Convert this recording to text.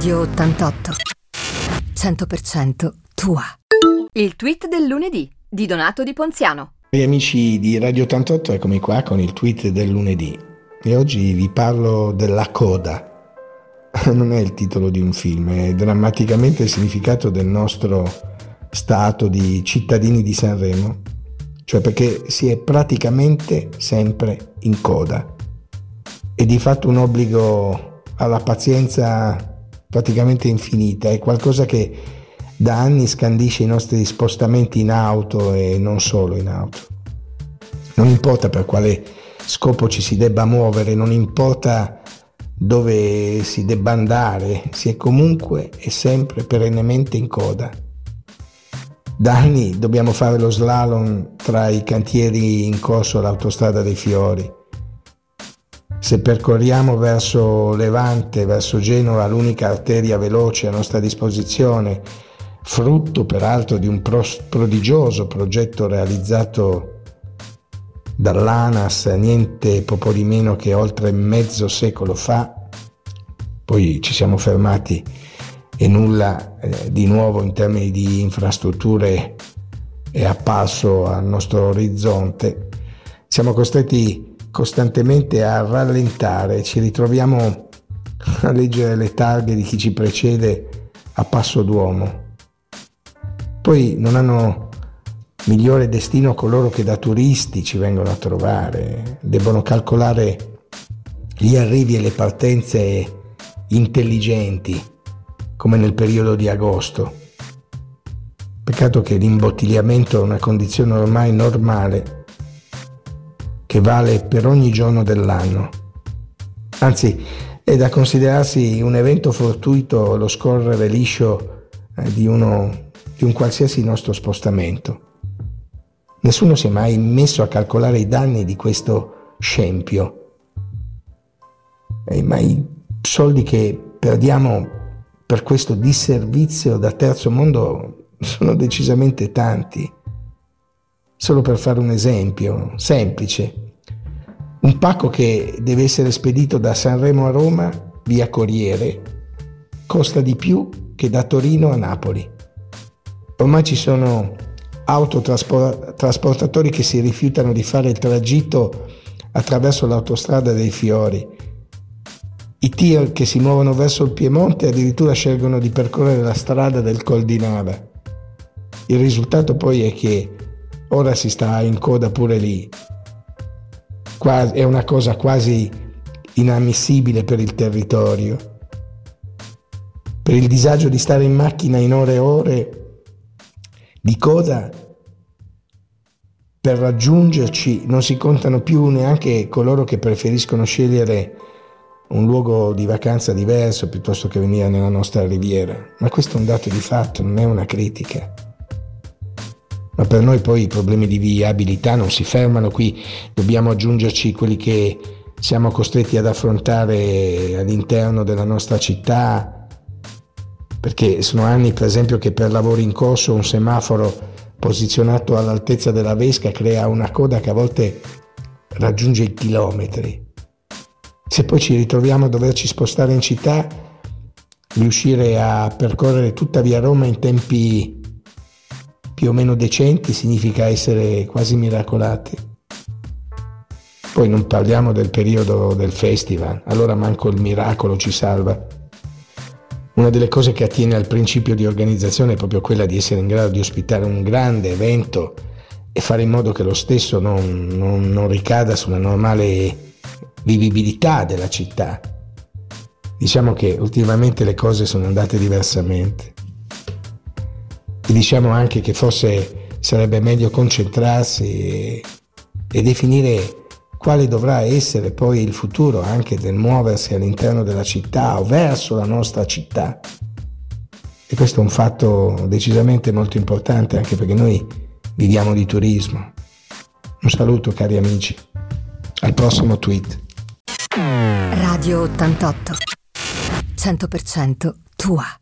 Radio 88. 100% tua. Il tweet del lunedì di Donato Di Ponziano. Cari amici di Radio 88, eccomi qua con il tweet del lunedì. E oggi vi parlo della coda. Non è il titolo di un film, è drammaticamente il significato del nostro stato di cittadini di Sanremo, cioè perché si è praticamente sempre in coda. È di fatto un obbligo alla pazienza praticamente infinita, è qualcosa che da anni scandisce i nostri spostamenti in auto e non solo in auto. Non importa per quale scopo ci si debba muovere, non importa dove si debba andare, si è comunque e sempre perennemente in coda. Da anni dobbiamo fare lo slalom tra i cantieri in corso all'autostrada dei Fiori se percorriamo verso Levante, verso Genova, l'unica arteria veloce a nostra disposizione, frutto peraltro di un prodigioso progetto realizzato dall'ANAS niente poco di meno che oltre mezzo secolo fa, poi ci siamo fermati e nulla eh, di nuovo in termini di infrastrutture è apparso al nostro orizzonte, siamo costretti costantemente a rallentare, ci ritroviamo a leggere le targhe di chi ci precede a passo d'uomo. Poi non hanno migliore destino coloro che da turisti ci vengono a trovare, debbono calcolare gli arrivi e le partenze intelligenti, come nel periodo di agosto. Peccato che l'imbottigliamento è una condizione ormai normale che vale per ogni giorno dell'anno. Anzi, è da considerarsi un evento fortuito lo scorrere liscio eh, di, uno, di un qualsiasi nostro spostamento. Nessuno si è mai messo a calcolare i danni di questo scempio. E ma i soldi che perdiamo per questo disservizio da terzo mondo sono decisamente tanti. Solo per fare un esempio semplice, un pacco che deve essere spedito da Sanremo a Roma via Corriere costa di più che da Torino a Napoli. Ormai ci sono autotrasportatori che si rifiutano di fare il tragitto attraverso l'autostrada dei Fiori. I tir che si muovono verso il Piemonte addirittura scelgono di percorrere la strada del Col di Nava. Il risultato poi è che ora si sta in coda pure lì. Quasi, è una cosa quasi inammissibile per il territorio. Per il disagio di stare in macchina in ore e ore di coda, per raggiungerci non si contano più neanche coloro che preferiscono scegliere un luogo di vacanza diverso piuttosto che venire nella nostra riviera. Ma questo è un dato di fatto, non è una critica ma per noi poi i problemi di viabilità non si fermano qui, dobbiamo aggiungerci quelli che siamo costretti ad affrontare all'interno della nostra città, perché sono anni per esempio che per lavori in corso un semaforo posizionato all'altezza della Vesca crea una coda che a volte raggiunge i chilometri. Se poi ci ritroviamo a doverci spostare in città, riuscire a percorrere tutta via Roma in tempi più o meno decenti significa essere quasi miracolati. Poi non parliamo del periodo del festival, allora manco il miracolo ci salva. Una delle cose che attiene al principio di organizzazione è proprio quella di essere in grado di ospitare un grande evento e fare in modo che lo stesso non, non, non ricada sulla normale vivibilità della città. Diciamo che ultimamente le cose sono andate diversamente. E diciamo anche che forse sarebbe meglio concentrarsi e, e definire quale dovrà essere poi il futuro anche del muoversi all'interno della città o verso la nostra città. E questo è un fatto decisamente molto importante anche perché noi viviamo di turismo. Un saluto cari amici. Al prossimo tweet. Radio 88. 100% tua.